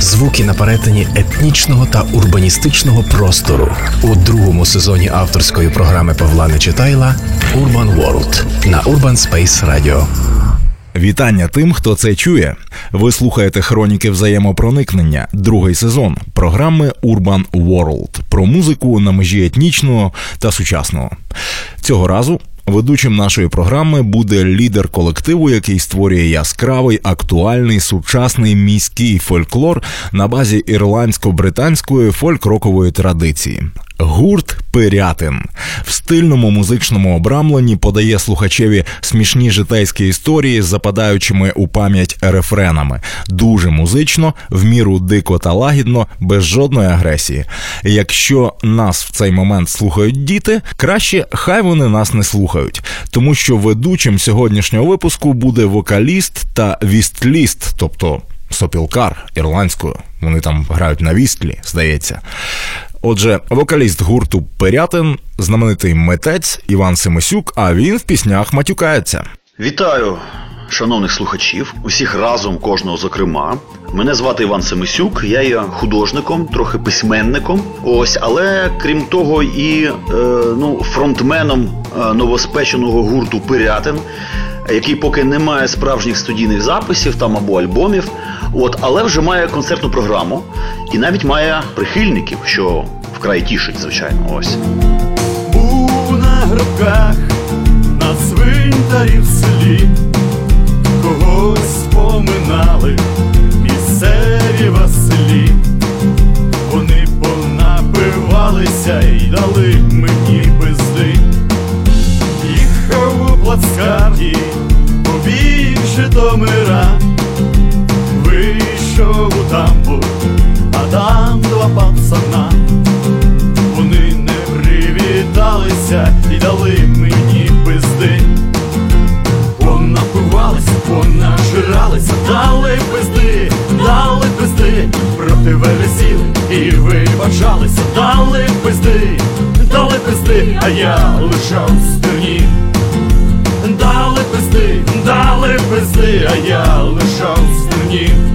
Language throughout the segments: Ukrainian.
звуки на перетині етнічного та урбаністичного простору у другому сезоні авторської програми Павла Нечитайла Urban World на Urban Space Radio. Вітання тим, хто це чує. Ви слухаєте хроніки взаємопроникнення, другий сезон програми Urban World про музику на межі етнічного та сучасного. Цього разу Ведучим нашої програми буде лідер колективу, який створює яскравий, актуальний сучасний міський фольклор на базі ірландсько-британської фольк-рокової традиції. Гурт Пирятин в стильному музичному обрамленні подає слухачеві смішні житейські історії з западаючими у пам'ять рефренами. Дуже музично, в міру дико та лагідно, без жодної агресії. Якщо нас в цей момент слухають діти, краще хай вони нас не слухають, тому що ведучим сьогоднішнього випуску буде вокаліст та вістліст, тобто сопілкар ірландською. Вони там грають на вістлі, здається. Отже, вокаліст гурту Пирятин, знаменитий митець Іван Семисюк, а він в піснях матюкається. Вітаю, шановних слухачів, усіх разом, кожного зокрема. Мене звати Іван Семисюк, я є художником, трохи письменником. Ось, але крім того, і е, ну, фронтменом е, новоспеченого гурту Пирятин, який поки не має справжніх студійних записів там або альбомів. От, але вже має концертну програму і навіть має прихильників, що вкрай тішить, звичайно. Ось. Був на гробках, на цвинтарі в селі, когось поминали місцеві Василі, вони понапивалися і дали мені пизди. Їхав у плацкарті, побіг Житомира вийшов у тамбур, а там два пацана, і дали мені пизди. Понапивалися, понажиралися, дали пизди, дали пизди, проти вересіли і вибачалися, дали пизди, дали пизди, а я лежав в стерні. Дали пизди, дали пизди, а я лежав в стерні.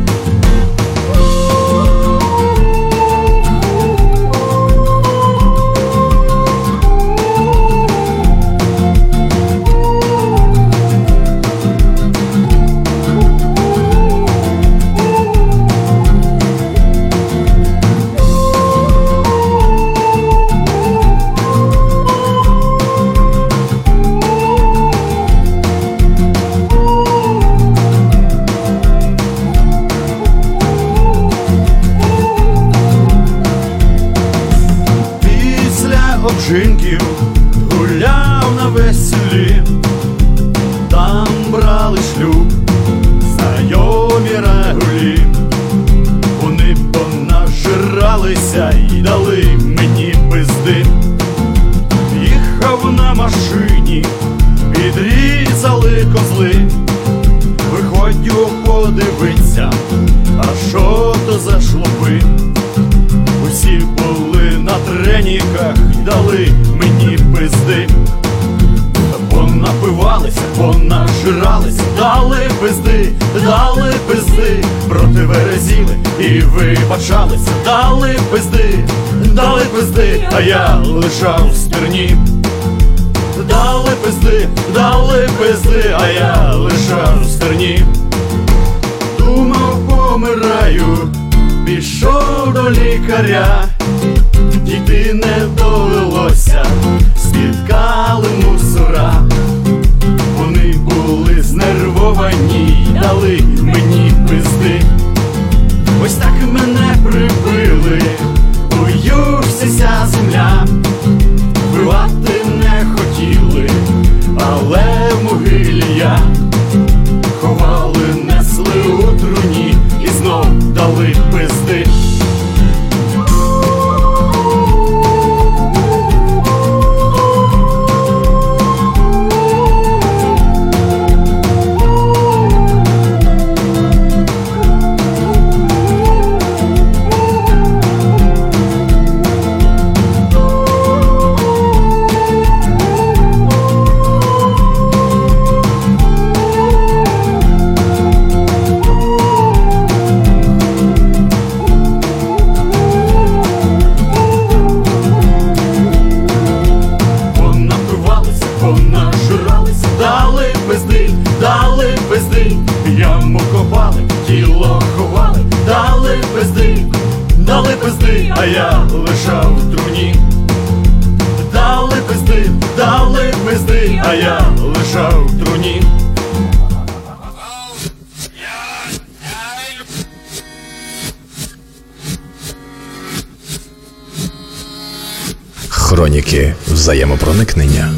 Взаємопроникнення.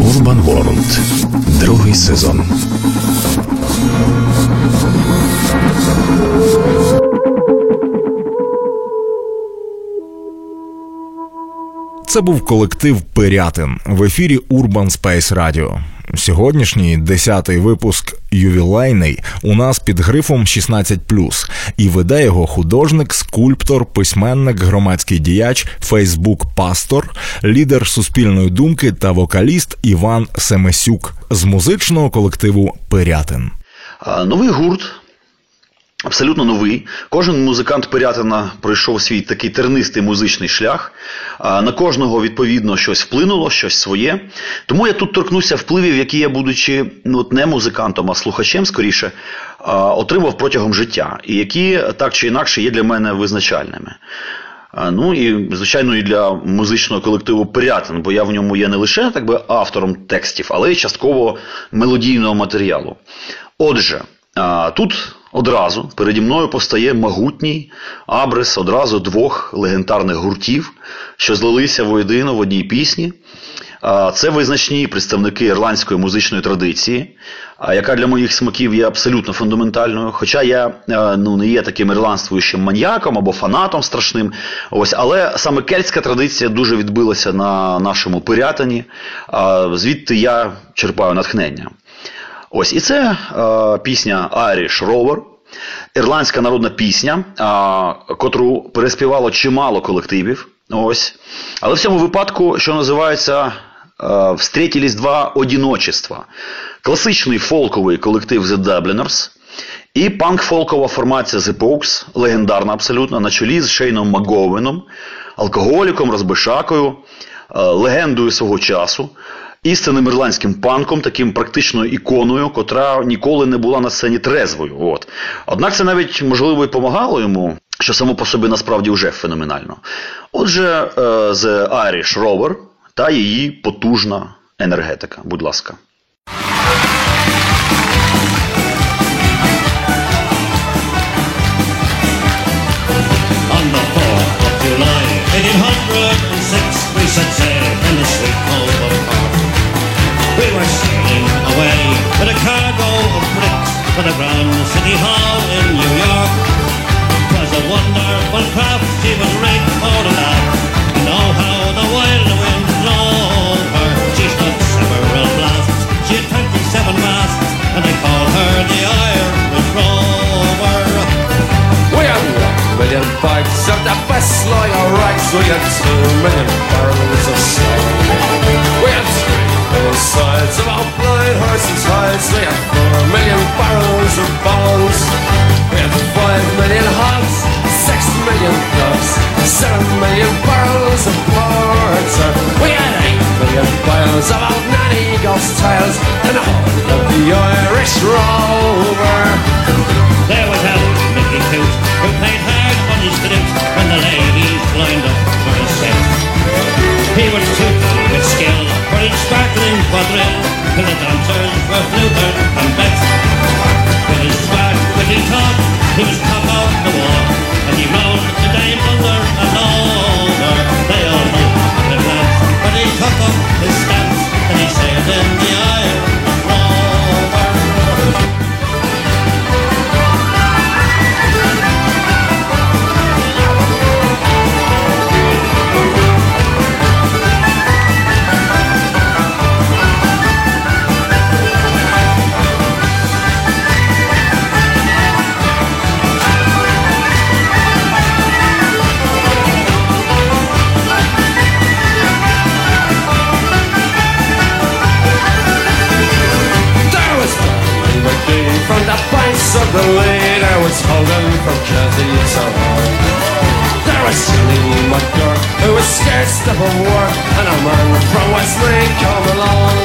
Urban World. Другий сезон. Це був колектив Пирятин в ефірі Urban Space Radio. Сьогоднішній десятий випуск ювілейний у нас під грифом 16+, і веде його художник, скульптор, письменник, громадський діяч, Фейсбук-пастор, лідер суспільної думки та вокаліст Іван Семесюк з музичного колективу Пирятин. Новий гурт. Абсолютно новий. Кожен музикант Пирятина пройшов свій такий тернистий музичний шлях. На кожного, відповідно, щось вплинуло, щось своє. Тому я тут торкнуся впливів, які я, будучи ну, от не музикантом, а слухачем скоріше, отримав протягом життя, і які так чи інакше є для мене визначальними. Ну і звичайно, і для музичного колективу Пирятин, бо я в ньому є не лише так би автором текстів, але й частково мелодійного матеріалу. Отже, тут одразу переді мною постає могутній абрис одразу двох легендарних гуртів, що злилися воєдино в одній пісні. Це визначні представники ірландської музичної традиції, яка для моїх смаків є абсолютно фундаментальною. Хоча я ну, не є таким ірландствуючим маньяком або фанатом страшним. Ось, але саме кельтська традиція дуже відбилася на нашому пирятині. Звідти я черпаю натхнення. Ось і це е, пісня Irish Rover, ірландська народна пісня, е, котру переспівало чимало колективів. Ось. Але в цьому випадку, що називається, е, встретились два одіночества. Класичний фолковий колектив The Dubliners і панк-фолкова формація The Pogues, легендарна абсолютно, на чолі з Шейном Маговином, алкоголіком, розбишакою, е, легендою свого часу істинним ірландським панком, таким практично іконою, котра ніколи не була на сцені трезвою. От. Однак це навіть можливо і допомагало йому, що само по собі насправді вже феноменально. Отже, е, The Irish Rover та її потужна енергетика. Будь ласка. On the 4th of July, 1806, we set sail in the sweet Cove of sailing away with a cargo of bricks for the Grand City Hall in New York. 'Twas a wonderful craft, she was rigged for the laugh. You know how the wild wind blow her. She stood several blasts, she had 27 masts, and they called her the Irish Rover. We had one million bags of the best lawyer rags. We had two million barrels of snow. Sides of our blind horses' hides. We had four million barrels of bones. We had five million hogs, six million clubs, seven million barrels of porter. We had eight million bales of old nanny ghost tales, and whole of the Irish rover. There was Al Mickey Tooth, who played hard on his flute when the ladies lined up quadrille, till the dancers were fluted and bet. With his smart, witty talk, he was top of the walk, and he rolled the dame under and over. They all knew the glance, but he took up his stance, and he sailed in the taste of a war And a man from Wesley come along.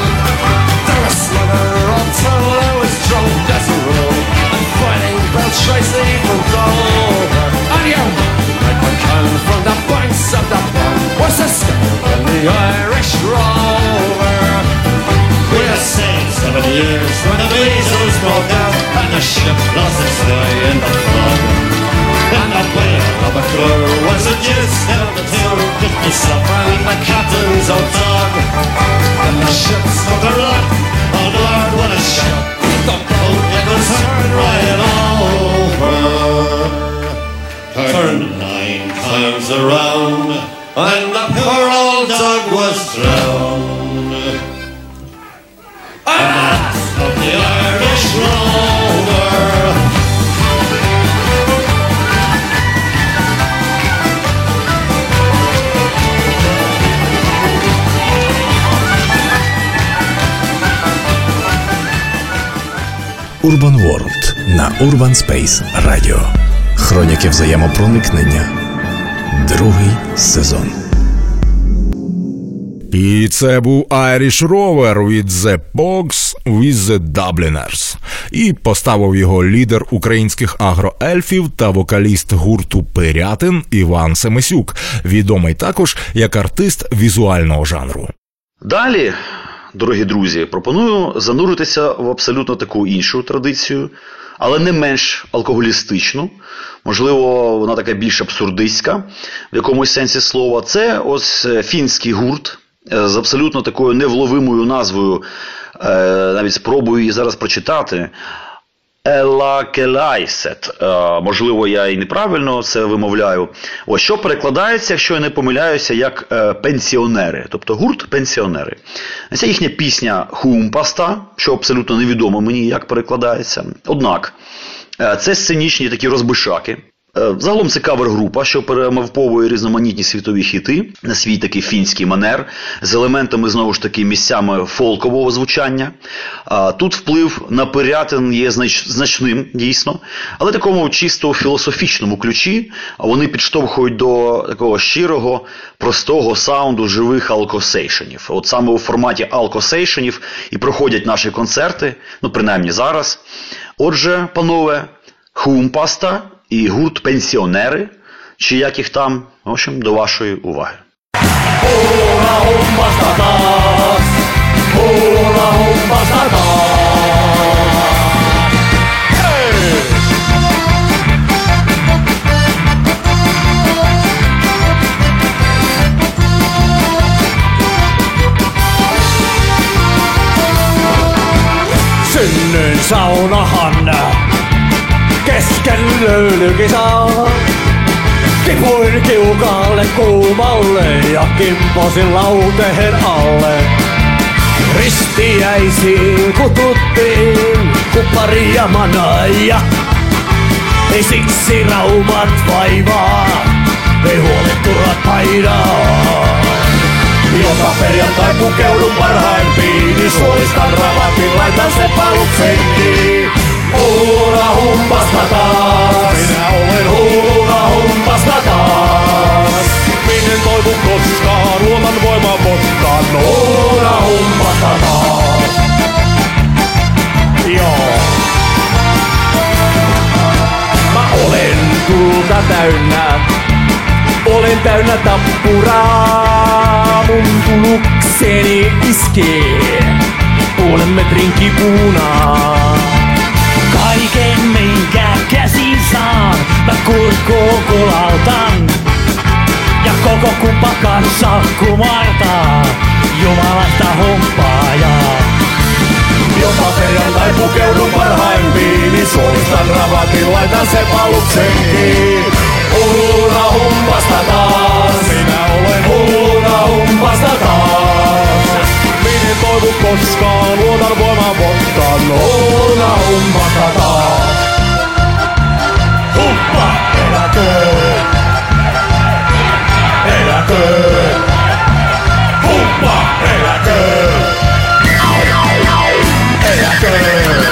There was a slugger until who was drunk as a rule. And fighting Bill Tracy from Dover And you might be coming from the banks of the pond Was a in the Irish rover. We are saying seven years when the measles broke out And the ship lost its way in the fog. And the whale of a crew was a used the myself and the captain's old dog. And the ship struck a rock, oh Lord, what a ship! The boat it was turned right over, turned nine times around, and the poor old dog was drowned. Urban World на Urban Space Radio. Хроніки взаємопроникнення. Другий сезон. І це був Irish Rover від The Pogs with the Dubliners. І поставив його лідер українських агроельфів та вокаліст гурту Пирятин Іван Семисюк, відомий також як артист візуального жанру. Далі, дорогі друзі, пропоную зануритися в абсолютно таку іншу традицію, але не менш алкоголістичну. Можливо, вона така більш абсурдистська в якомусь сенсі слова. Це ось е, фінський гурт е, з абсолютно такою невловимою назвою. е, Навіть спробую її зараз прочитати. Елакелайсет. Можливо, я і неправильно це вимовляю. Ось що перекладається, якщо я не помиляюся, як е, пенсіонери, тобто гурт пенсіонери. Це їхня пісня Хумпаста, що абсолютно невідомо мені, як перекладається. Однак, е, це сценічні такі розбишаки. Е, Загалом це кавер-група, що перемовповує різноманітні світові хіти на свій такий фінський манер з елементами знову ж таки місцями фолкового звучання. Тут вплив на пирятин є значним, дійсно, але такому чисто філософічному ключі вони підштовхують до такого щирого, простого саунду живих алкосейшенів. От саме у форматі алкосейшенів і проходять наші концерти, ну принаймні зараз. Отже, панове, Хумпаста і гурт пенсіонери, чи як їх там, в общем, до вашої уваги. Synnyin saunahan kesken löylykisa. Tipuin kiukaalle kuumalle ja kimposin lauteen alle. Ristiäisiin kututtiin kupparia manaja. Ei siksi raumat vaivaa, ei huoli turhat painaa. Joka perjantai pukeudun parhaimpiin, niin suolistan ravatin, laitan se paluksenkin. Huura humpasta taas, minä olen huura humpasta taas. Minne toivu koskaan, luotan voimaa potkaan, huura humpasta taas. Joo. Mä olen tulta täynnä, olen täynnä tappuraa. Mun tulukseni iskee puolen metrin kipunaa. Mä kurkkuun kulautan. Ja koko kumpa kanssa kumartaa Jumalasta humppaajaa. Joka perjantai pukeudun parhaimpiin, niin suolistan ravatin, laitan se paluksenkin. Hulluna humpasta taas, minä olen hulluna humpasta taas. Minä toivu koskaan, luotan voimaa potkaan, hulluna humpasta taas. Eläköön. Humppa, eläköön. Eläköön.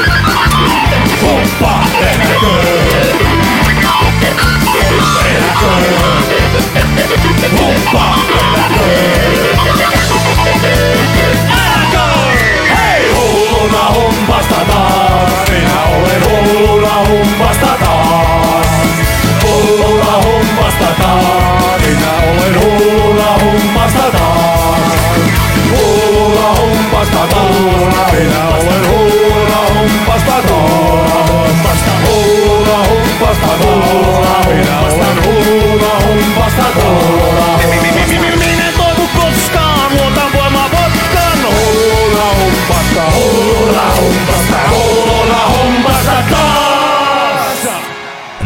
Hei, hulluna humpasta taas. Minä olen hulluna humpasta taas huumasta taas. Minä olen huula hummasta taas. Huula hummasta taas. Minä olen huula hummasta taas. Huula hummasta taas. Minä olen huula hummasta taas. Minä en toivu koskaan, luotan voimaa votkan. Huula hummasta. Huula hummasta.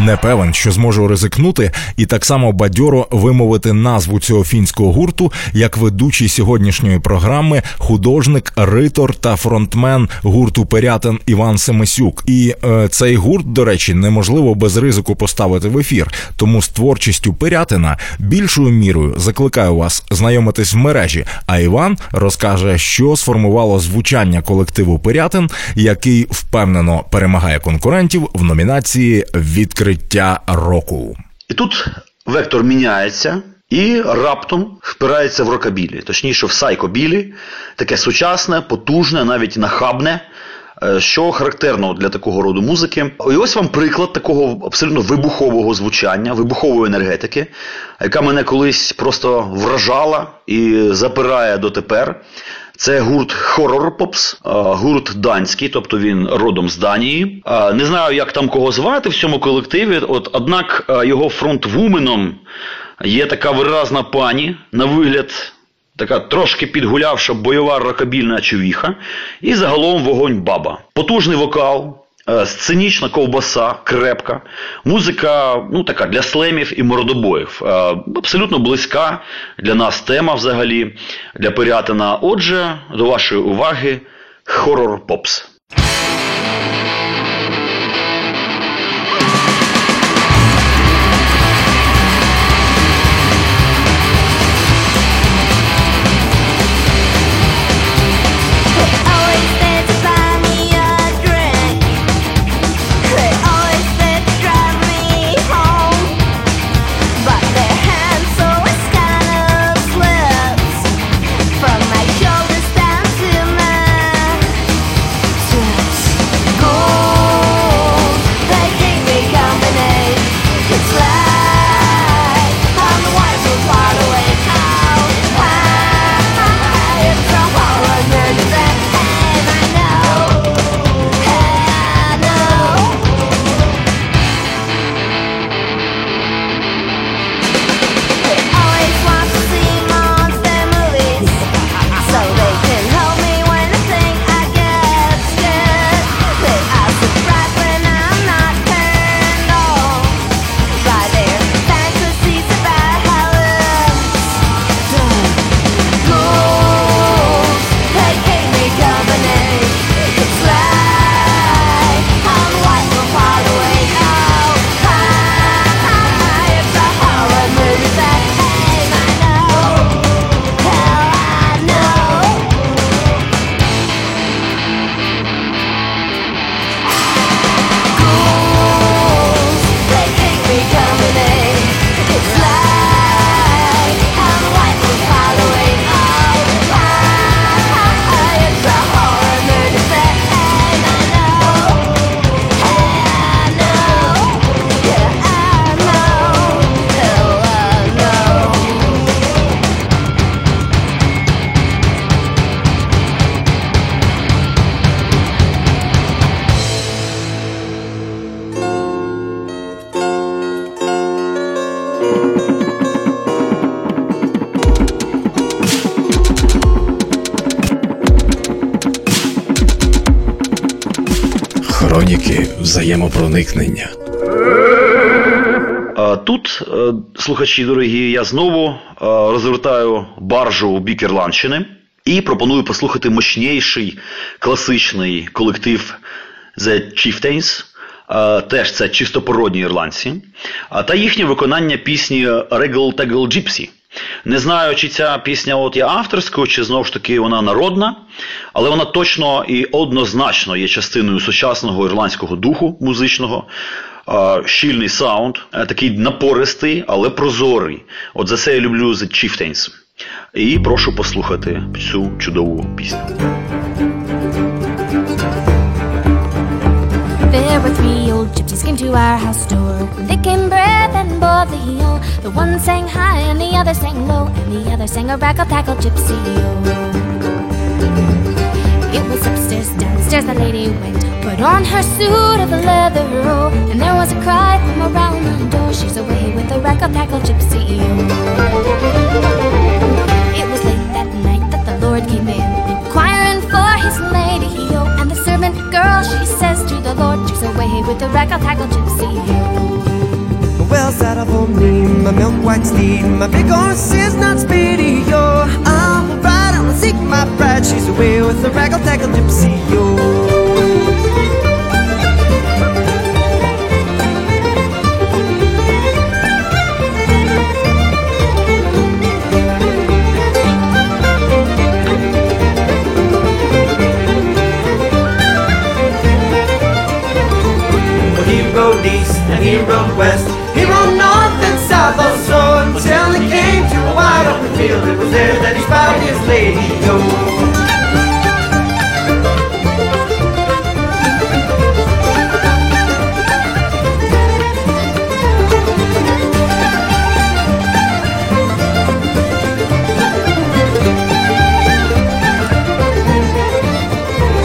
Не певен, що зможу ризикнути і так само бадьоро вимовити назву цього фінського гурту, як ведучий сьогоднішньої програми, художник, ритор та фронтмен гурту Перятин Іван Семисюк. І е, цей гурт, до речі, неможливо без ризику поставити в ефір. Тому з творчістю Перятина більшою мірою закликаю вас знайомитись в мережі. А Іван розкаже, що сформувало звучання колективу Перятин, який впевнено перемагає конкурентів в номінації Відкриття року. І тут вектор міняється і раптом впирається в рокабілі, точніше в сайкобілі, таке сучасне, потужне, навіть нахабне. е, Що характерно для такого роду музики. І ось вам приклад такого абсолютно вибухового звучання, вибухової енергетики, яка мене колись просто вражала і запирає дотепер. Це гурт Horror Pops, гурт данський, тобто він родом з Данії. Не знаю, як там кого звати в цьому колективі. От однак його фронтвуменом є така виразна пані на вигляд. Така трошки підгулявша бойова рокобільна човіха, і загалом вогонь баба. Потужний вокал, сценічна ковбаса, крепка, музика, ну така для слемів і мордобоїв. Е, Абсолютно близька для нас тема взагалі для Пирятина. Отже, до вашої уваги, хорор попс. Взаємопроникнення. Тут, е, слухачі дорогі, я знову е, розвертаю баржу у бік Ірландщини і пропоную послухати мощніший класичний колектив The Chieftains. Е, Теж це чистопородні ірландці, та їхнє виконання пісні Regal Tegal Gypsy. Не знаю, чи ця пісня от є авторською, чи знову ж таки вона народна, але вона точно і однозначно є частиною сучасного ірландського духу музичного. Щільний саунд, е, такий напористий, але прозорий. От за це я люблю The Chieftains. І прошу послухати цю чудову пісню. Were three old gypsies came to our house door. They came breath and bore the heel. The one sang high and the other sang low, and the other sang a rackle tackle gypsy. It was upstairs, downstairs the lady went, put on her suit of leather, oh, and there was a cry from around the door. She's away with the rackle tackle gypsy. It was late that night that the Lord came in, inquiring for his lady, girl she says to the Lord, she's away with the rackle tackle gypsy. Well, saddle for me, my milk white steed, my big horse is not speedy, yo. I'm a ride, I'm seek my bride, she's away with the raggle taggle gypsy, yo. Field. It was there that he spied his lady. Yo.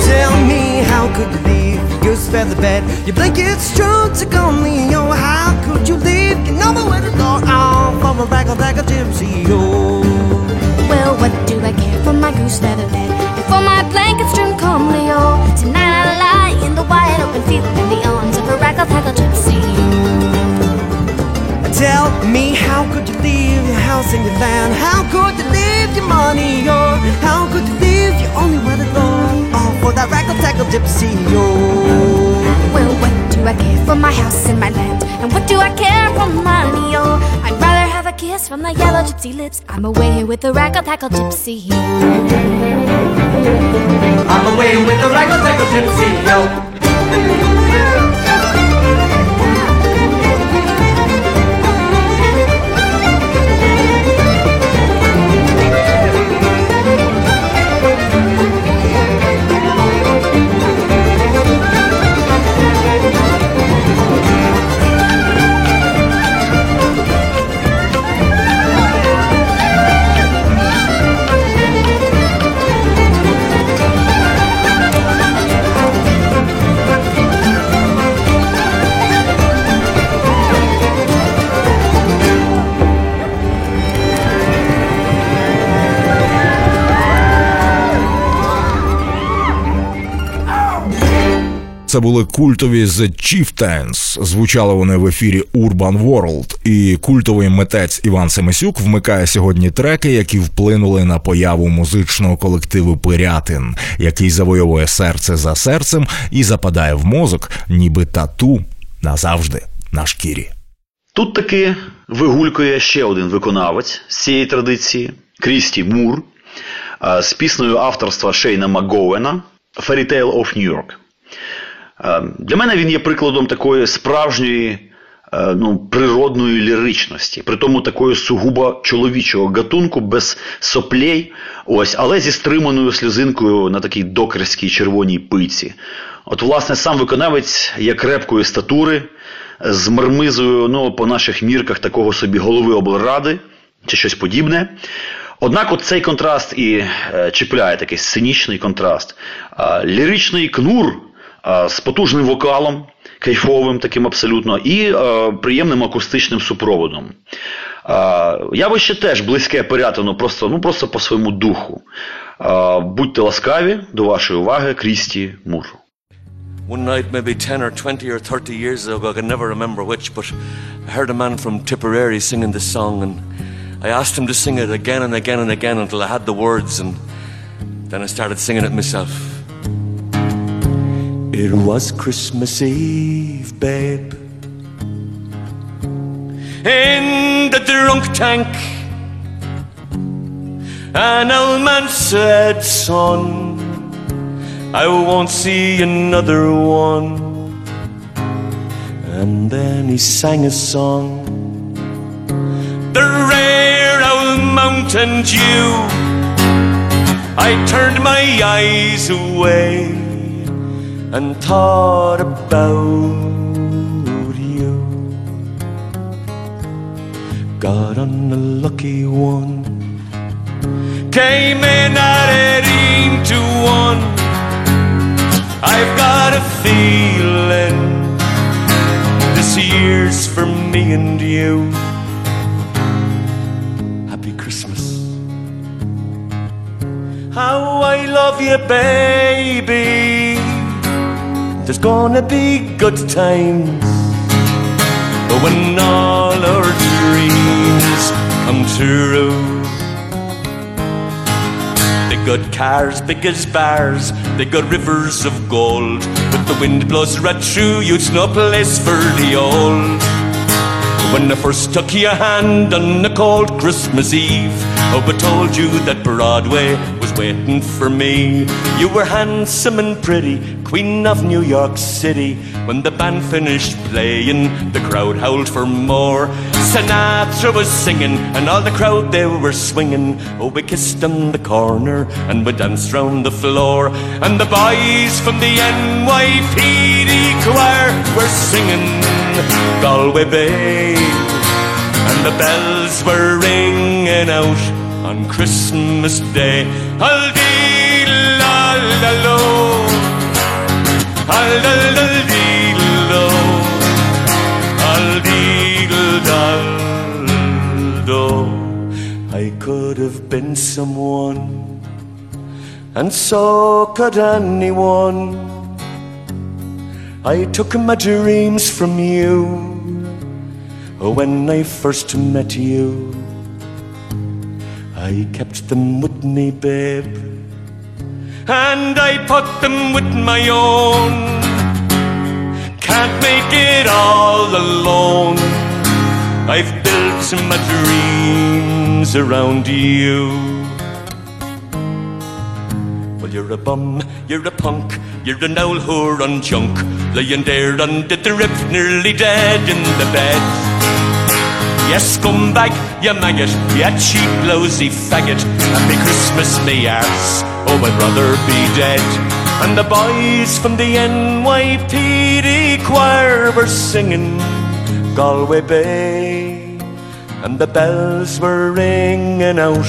Tell me, how could you leave your feather bed? Your blanket's strokes are gone, Leo. How could you leave? You know where to go. Oh, from a raggle taggle gypsy, yo. Well, what do I care for my goose feather bed and for my blanket strewn comely? Oh, tonight I lie in the wide open field in the arms of a raggle taggle gypsy. Tell me, how could you leave your house and your land? How could you leave your money, yo? How could you leave your only wedded lord? Oh, for that raggle taggle gypsy, yo. Well, what do I care for my house and my land? And what do I care for money? Oh, I'd rather have a kiss from the yellow gypsy lips. I'm away with the raggle taggle gypsy. I'm away with the raggle taggle gypsy, yo. Це були культові The Chieftains. Звучали вони в ефірі Urban World. І культовий митець Іван Семисюк вмикає сьогодні треки, які вплинули на появу музичного колективу Пирятин, який завойовує серце за серцем і западає в мозок, ніби тату назавжди на шкірі. Тут таки вигулькує ще один виконавець з цієї традиції Крісті Мур з піснею авторства Шейна Макгоуена Fairy Tale of New York. Е, Для мене він є прикладом такої справжньої е, ну, природної ліричності, при тому такої сугубо чоловічого гатунку, без соплей, ось, але зі стриманою сльозинкою на такій докерській червоній пиці. От, власне, сам виконавець є крепкої статури, з мармизою, ну, по наших мірках такого собі голови облради чи щось подібне. Однак от цей контраст і е, чіпляє такий сценічний контраст. Ліричний кнур з потужним вокалом, кайфовим таким абсолютно, і е, приємним акустичним супроводом. Явище теж близьке Пирятину, просто, ну, просто по своєму духу. Будьте ласкаві, до вашої уваги, Крісті Мур. One night, maybe 10 or 20 or 30 years ago, I can never remember which, but I heard a man from Tipperary singing this song, and I asked him to sing it again and again and again until I had the words, and then I started singing it myself. It was Christmas Eve, babe, in the drunk tank. An old man said, son, I won't see another one. And then he sang a song. The rare old mountain dew. I turned my eyes away and thought about you. Got lucky one. Came in at eighteen to one. I've got a feeling this year's for me and you. Happy Christmas. How I love you, baby. There's gonna be good times. But when all our dreams come true. They got cars big as bars, they got rivers of gold. But the wind blows right through you, it's no place for the old. When I first took your hand on a cold Christmas Eve, oh, I told you that Broadway was waiting for me. You were handsome and pretty, Queen of New York City. When the band finished playing, the crowd howled for more. Sinatra was singing, and all the crowd they were swinging. Oh, we kissed on the corner, and we danced round the floor. And the boys from the NYPD choir were singing Galway Bay. And the bells were ringing out on Christmas Day. Al-dee la la lo, al-dal-dal-dee-lo, al-dee-dal-do. I could have been someone, and so could anyone. I took my dreams from you when I first met you. I kept them with me, babe, and I put them with my own. Can't make it all alone. I've built my dreams around you. Well, you're a bum, you're a punk, you're an owl whore junk, laying there under the rip, nearly dead in the bed. You scumbag, you maggot, you cheap, lousy faggot. Happy Christmas, me arse. Oh, I'd rather be dead. And the boys from the NYPD choir were singing Galway Bay. And the bells were ringing out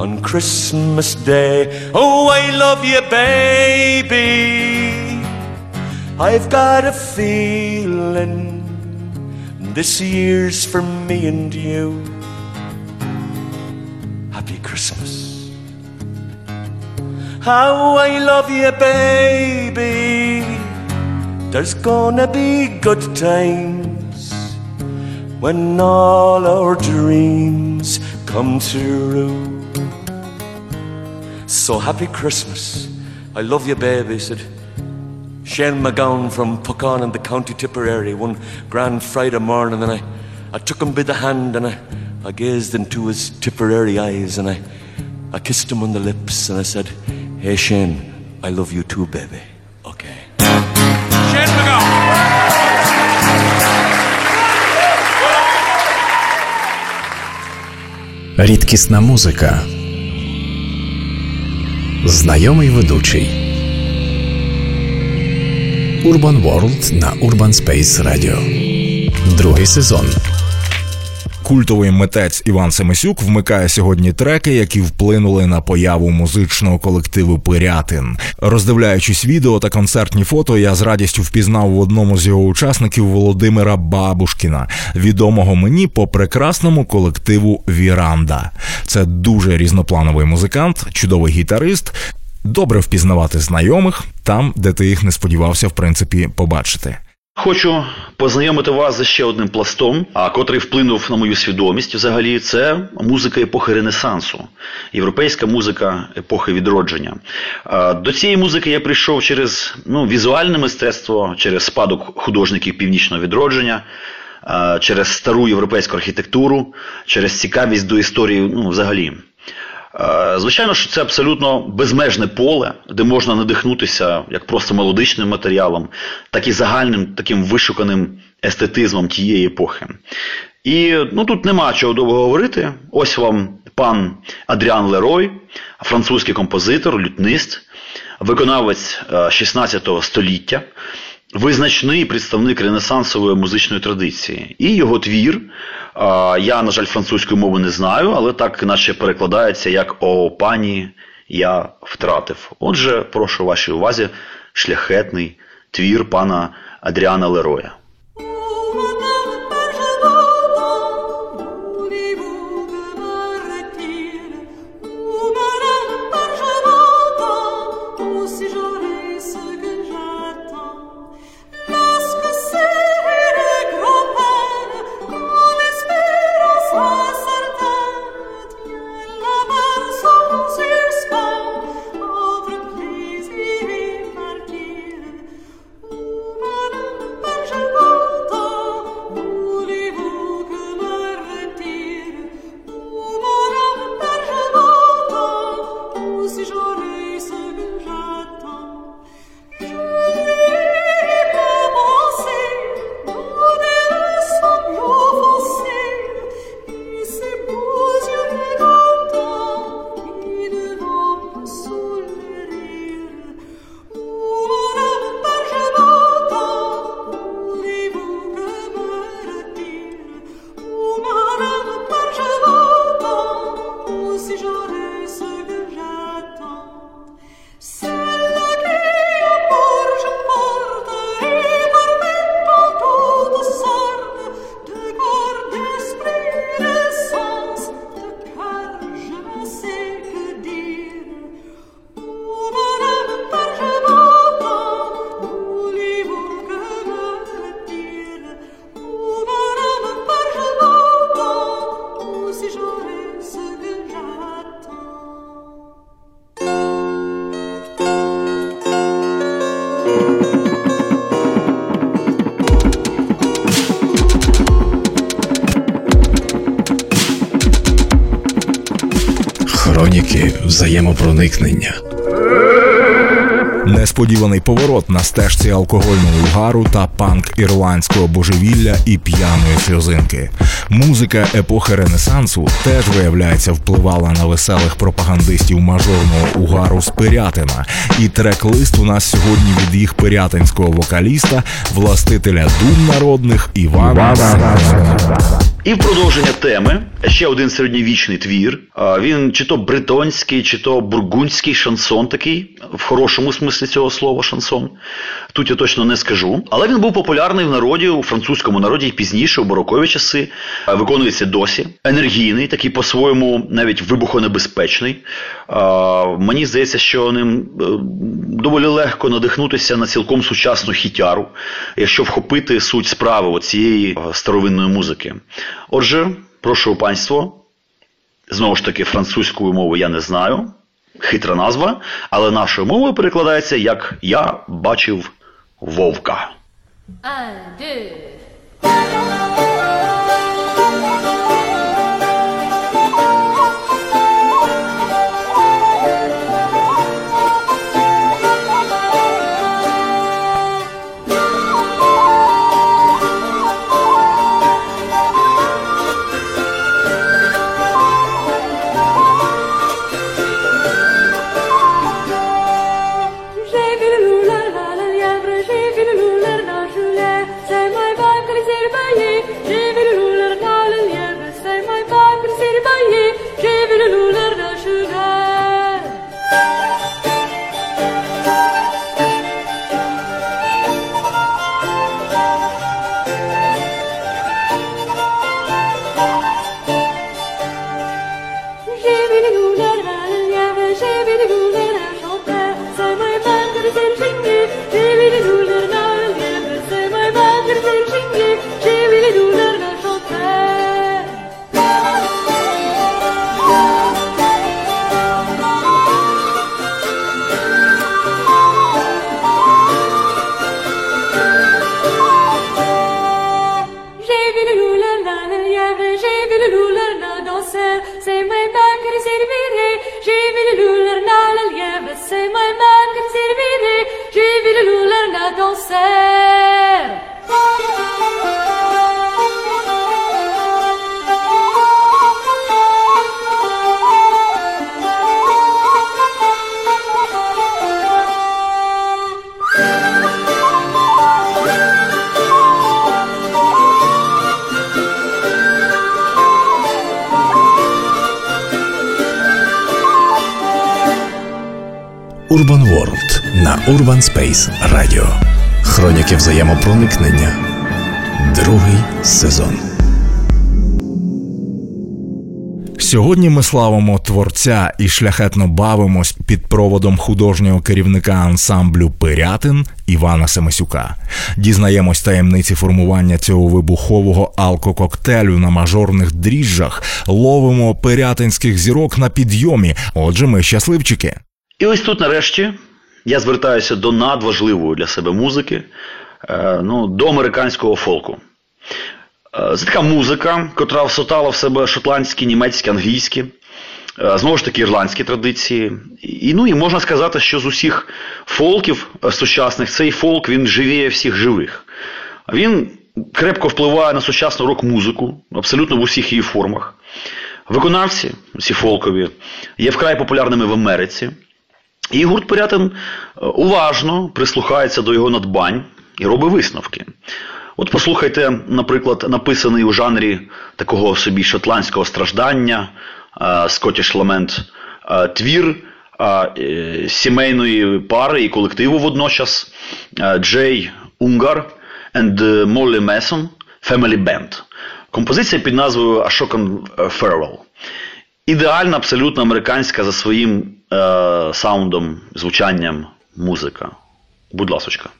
on Christmas Day. Oh, I love you, baby. I've got a feeling this year's for me and you. Happy Christmas. How I love you, baby. There's gonna be good times when all our dreams come true. So happy Christmas. I love you, baby, said Shane McGowan from Puckon in the County Tipperary one grand Friday morning and I, I took him by the hand and I, I gazed into his Tipperary eyes and I, I kissed him on the lips and I said, Hey Shane, I love you too, baby. Okay. Shane McGowan! Рідкісна музика. Знайомий ведучий. Urban World на Urban Space Radio. Другий сезон. Культовий митець Іван Семисюк вмикає сьогодні треки, які вплинули на появу музичного колективу Пирятин. Роздивляючись відео та концертні фото, я з радістю впізнав в одному з його учасників Володимира Бабушкіна, відомого мені по прекрасному колективу Віранда. Це дуже різноплановий музикант, чудовий гітарист. Добре впізнавати знайомих там, де ти їх не сподівався, в принципі, побачити. Хочу познайомити вас з ще одним пластом, а котрий вплинув на мою свідомість взагалі, це музика епохи Ренесансу, європейська музика епохи відродження. До цієї музики я прийшов через ну, візуальне мистецтво, через спадок художників північного відродження, через стару європейську архітектуру, через цікавість до історії ну, взагалі. Е, Звичайно, що це абсолютно безмежне поле, де можна надихнутися як просто мелодичним матеріалом, так і загальним таким вишуканим естетизмом тієї епохи. І ну, тут нема чого довго говорити. Ось вам пан Адріан Лерой, французький композитор, лютнист, виконавець е, 16 століття, визначний представник ренесансової музичної традиції. І його твір, я, на жаль, французької мови не знаю, але так наче перекладається як О пані я втратив. Отже, прошу вашій увазі шляхетний твір пана Адріана Лероя. Взаємопроникнення. Несподіваний поворот на стежці алкогольного угару та панк ірландського божевілля і п'яної сльозинки. Музика епохи Ренесансу теж виявляється впливала на веселих пропагандистів мажорного угару з Пирятина. І трек-лист у нас сьогодні від їх пирятинського вокаліста, властителя дум народних Івана. І в продовження теми ще один середньовічний твір. Він чи то бритонський, чи то бургундський шансон такий, в хорошому смислі цього слова шансон. Тут я точно не скажу. Але він був популярний в народі, у французькому народі і пізніше, у барокові часи. Виконується досі. Енергійний, такий по-своєму навіть вибухонебезпечний. Мені здається, що ним е, доволі легко надихнутися на цілком сучасну хітяру, якщо вхопити суть справи цієї е, старовинної музики. Отже, прошу панство, знову ж таки, французькою мовою я не знаю, хитра назва, але нашою мовою перекладається як Я бачив вовка. Un, deux. Urban Space Radio. Хроніки взаємопроникнення. Другий сезон. Сьогодні ми славимо творця і шляхетно бавимось під проводом художнього керівника ансамблю Пирятин Івана Семисюка. Дізнаємось таємниці формування цього вибухового алкококтейлю на мажорних дріжджах, ловимо пирятинських зірок на підйомі. Отже, ми щасливчики. І ось тут, нарешті, я звертаюся до надважливої для себе музики, е, ну, до американського фолку. Е, Це така музика, котра всотала в себе шотландські, німецькі, англійські, е, знову ж таки ірландські традиції. І, ну, і можна сказати, що з усіх фолків сучасних цей фолк він живіє всіх живих. Він крепко впливає на сучасну рок-музику, абсолютно в усіх її формах. Виконавці, ці фолкові, є вкрай популярними в Америці. І гурт Пирятин е, уважно прислухається до його надбань і робить висновки. От послухайте, наприклад, написаний у жанрі такого собі шотландського страждання, е, Scottish Lament, е, твір сімейної пари і колективу водночас Джей Унгар and Molly Mason Family Band. Композиція під назвою Ashokan Farewell. Ідеальна, абсолютно американська за своїм саундом, звучанням музика. Будь ласочка.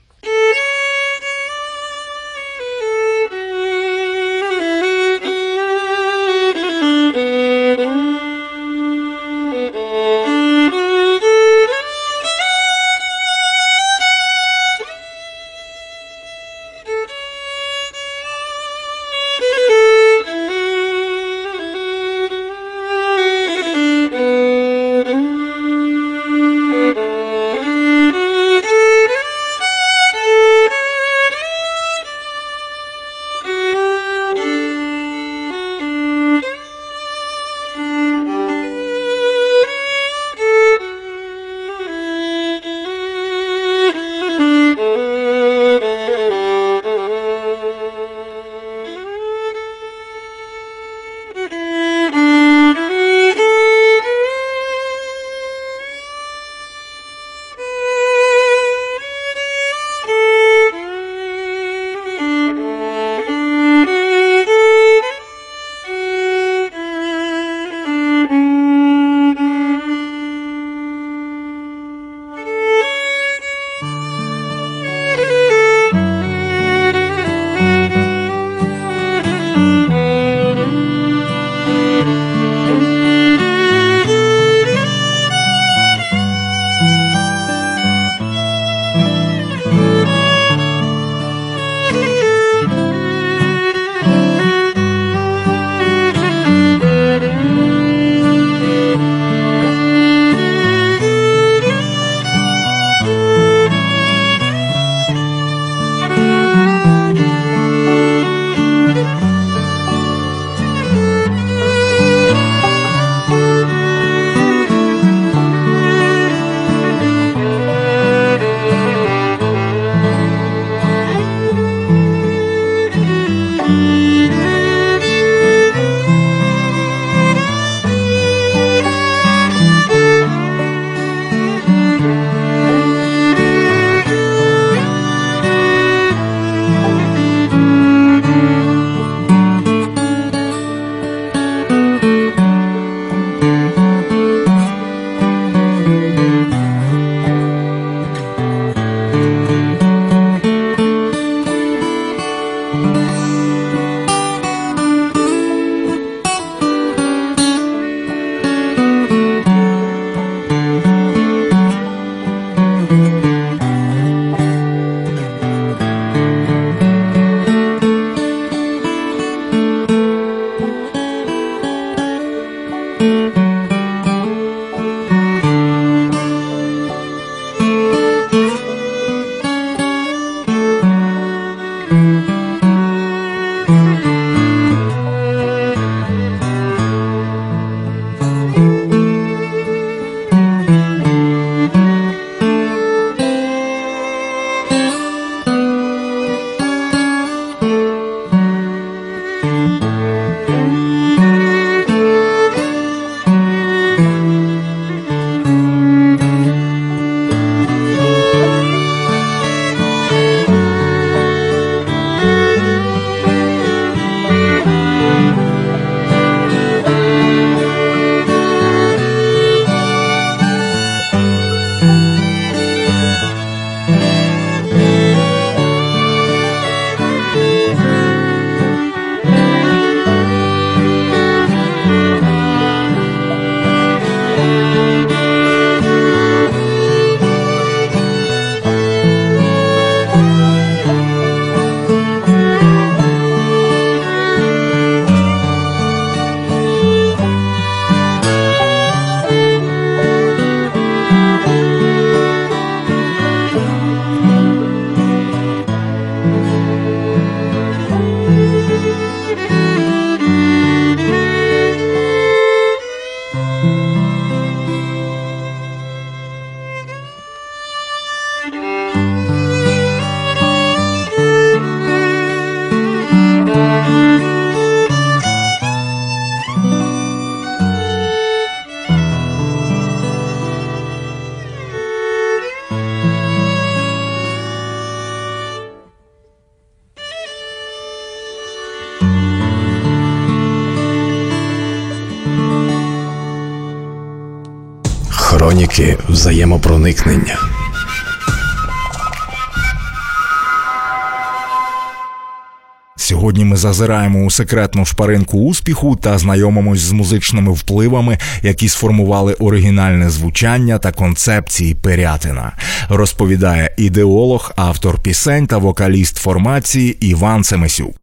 Зазираємо у секретну шпаринку успіху та знайомимось з музичними впливами, які сформували оригінальне звучання та концепції Пирятина. Розповідає ідеолог, автор пісень та вокаліст формації Іван Семесюк.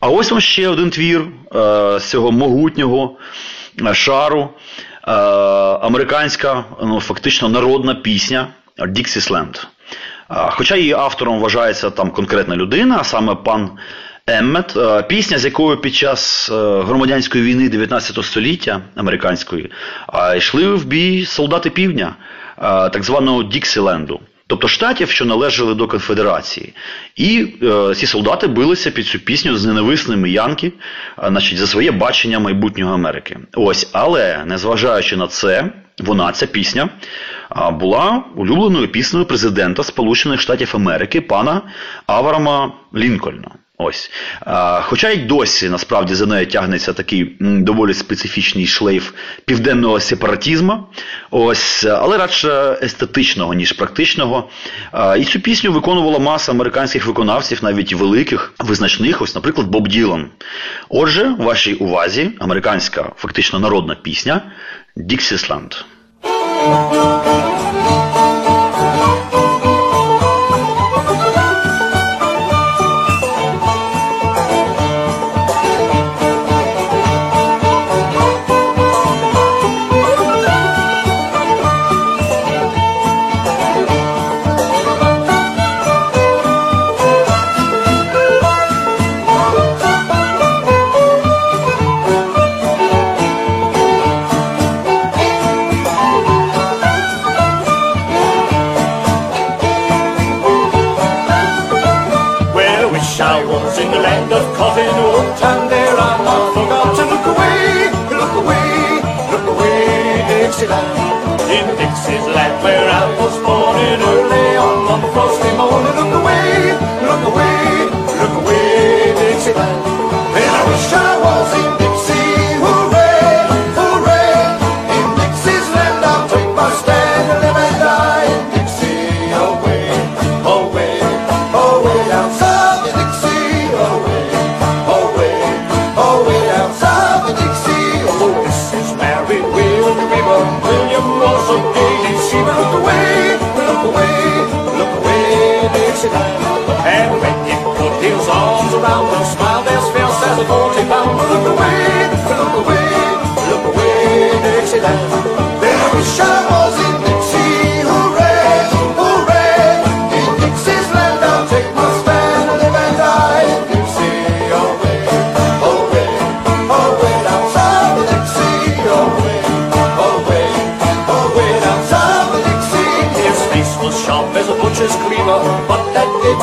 А ось вам ще один твір е, з цього могутнього е, шару. Е, американська, ну, фактично народна пісня. Е, Хоча її автором вважається там конкретна людина, а саме пан Еммет, е, пісня, з якою під час е, громадянської війни 19 століття американської йшли в бій солдати півдня, е, так званого Діксіленду. Тобто штатів, що належали до конфедерації, і ці солдати билися під цю пісню з ненависними янки, значить, за своє бачення майбутнього Америки. Ось, але незважаючи на це, вона ця пісня була улюбленою піснею президента Сполучених Штатів Америки пана Авраама Лінкольна. Ось. Хоча й досі насправді за нею тягнеться такий доволі специфічний шлейф південного сепаратізму, ось, але радше естетичного, ніж практичного. І цю пісню виконувала маса американських виконавців, навіть великих, визначних, ось, наприклад, Боб Ділан. Отже, у вашій увазі американська фактично народна пісня Діксісланд. like we're out.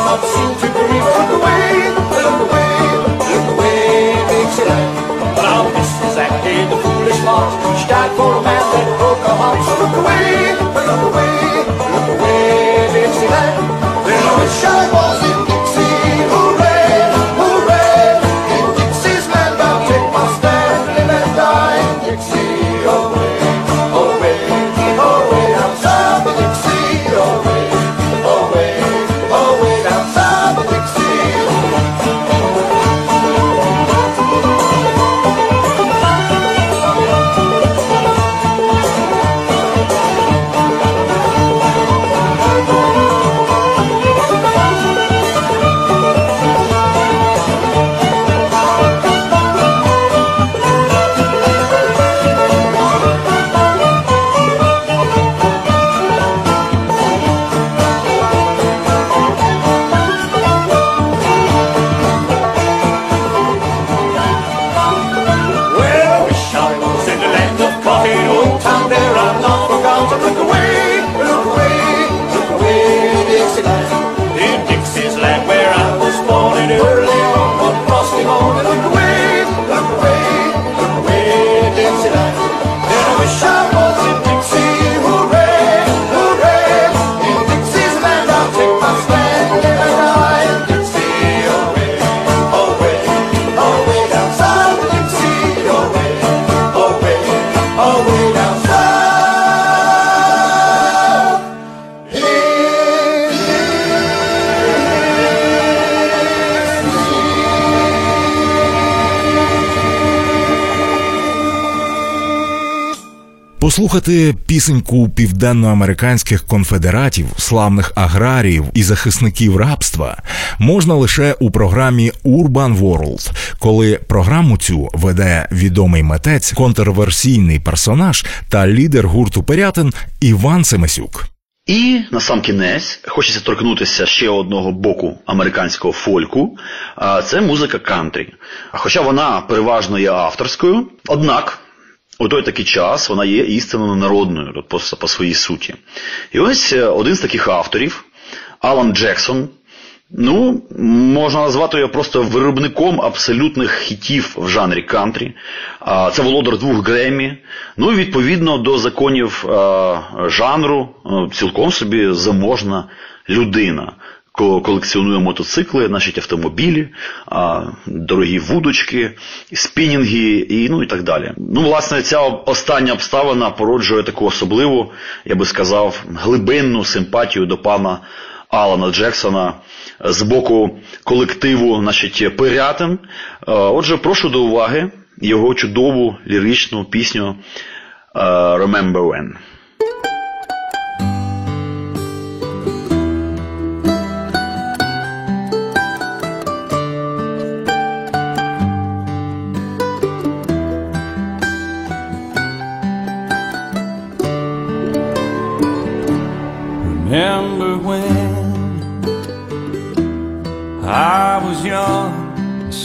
Not seem to grieve. Look away, look away, look away, Dixieland. But our Mrs. acted the foolish part. She died for a man that broke her heart. So look away, look away, Послухати пісеньку південноамериканських конфедератів, славних аграріїв і захисників рабства можна лише у програмі Urban World, коли програму цю веде відомий митець, контроверсійний персонаж та лідер гурту Перятин Іван Семесюк. І на сам кінець хочеться торкнутися ще одного боку американського фольку. Це музика кантрі. Хоча вона переважно є авторською, однак у той такий час вона є істинно народною от по, своїй суті. І ось е, один з таких авторів, Алан Джексон, Ну, можна назвати його просто виробником абсолютних хітів в жанрі кантрі. Це володар двох Гремі. Ну і відповідно до законів жанру, цілком собі заможна людина. Ко- Колекціонує мотоцикли, значить автомобілі, дорогі вудочки, спінінги і, ну, і так далі. Ну, власне, ця остання обставина породжує таку особливу, я би сказав, глибинну симпатію до пана Алана Джексона з боку колективу значить, Пирятин. Е, Отже, прошу до уваги його чудову ліричну пісню е, Remember When.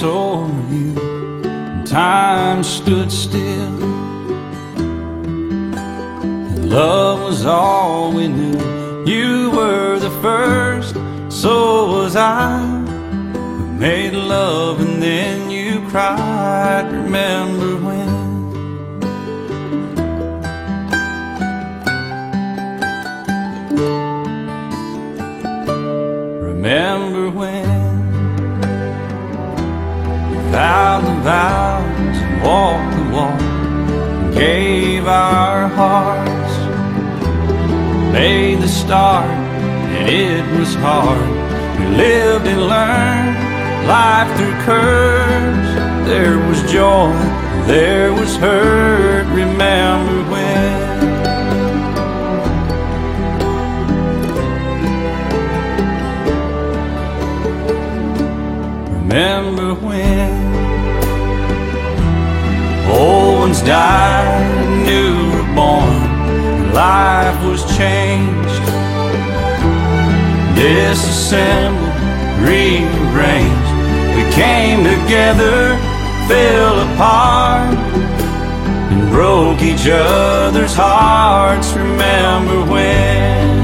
And you. and Time stood still, and love was all we knew. You were the first, so was I. We made love and then you cried. Remember when? Vows and walked the walk gave our hearts, made the start, and it was hard. We lived and learned life through curves. There was joy, there was hurt. Remember when? Remember when ones died, new were born. Life was changed, disassembled, rearranged. We came together, fell apart, and broke each other's hearts. Remember when?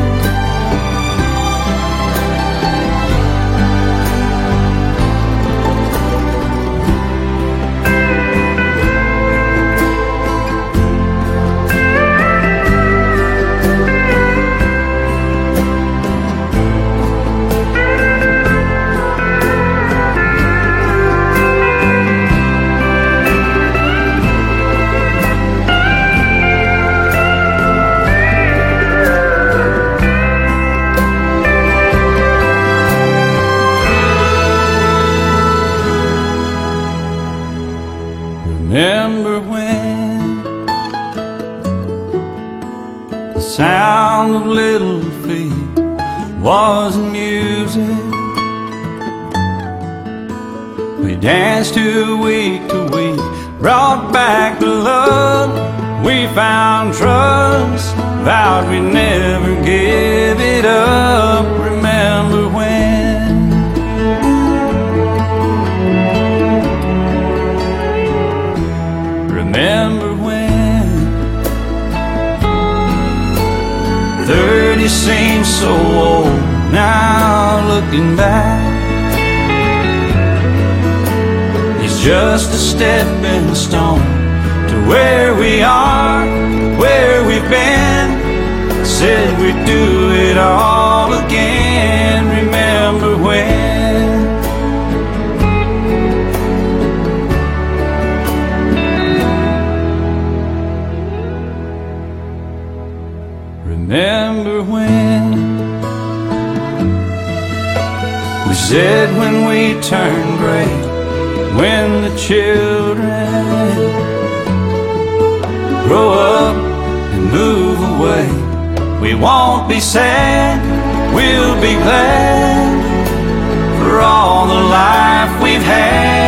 Danced to week to week, brought back the love. We found trust, vowed we'd never give it up. Remember when? Remember when 30 seems so old now looking back Just a stepping stone to where we are, where we've been. Said we'd do it all again. Remember when? Remember when? We said when we turn gray, when the children. Grow up and move away, we won't be sad, we'll be glad for all the life we've had,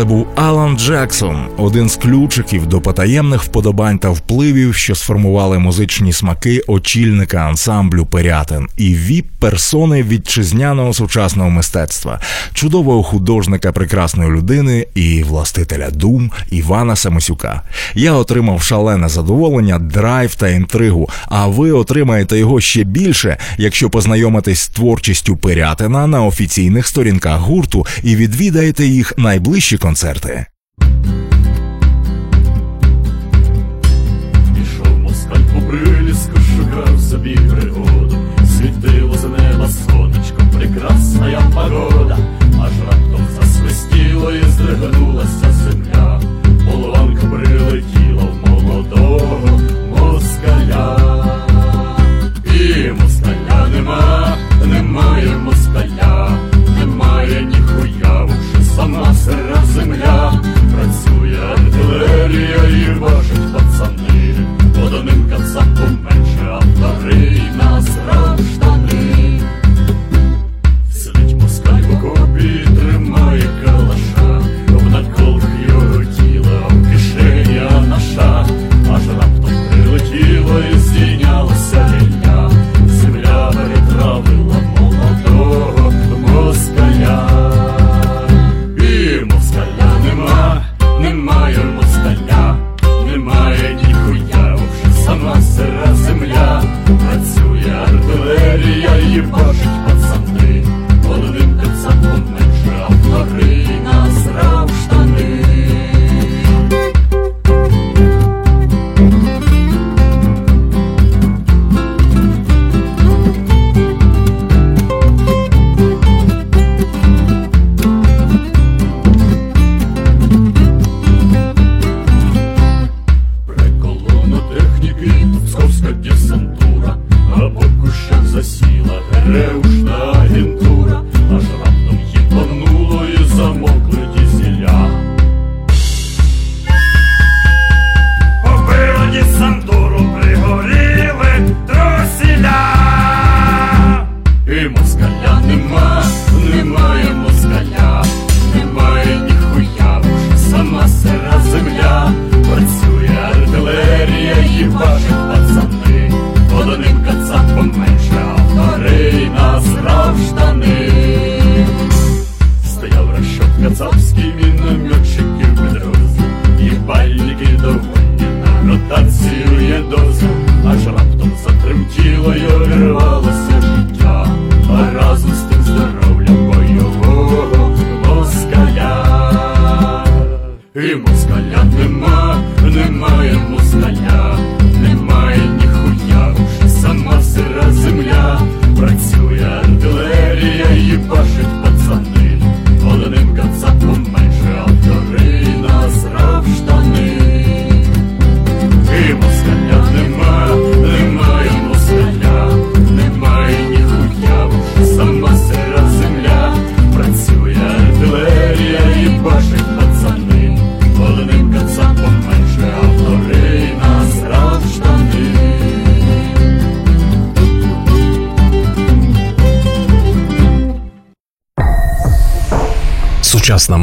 sabot. Алан Джексон, один з ключиків до потаємних вподобань та впливів, що сформували музичні смаки очільника ансамблю Пирятин і віп персони вітчизняного сучасного мистецтва, чудового художника прекрасної людини і властителя дум Івана Самосюка. Я отримав шалене задоволення, драйв та інтригу. А ви отримаєте його ще більше, якщо познайомитесь з творчістю Пирятина на офіційних сторінках гурту і відвідаєте їх найближчі концерти. Пішов москаль по приліску, шукав собі пригоду. Світило з неба сонечко, прекрасна я погода, аж раптом засвистіло і здригнулася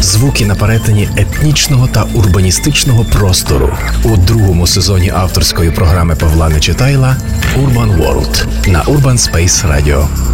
Звуки на перетині етнічного та урбаністичного простору у другому сезоні авторської програми Павла Нечитайла Urban World на Urban Space Radio.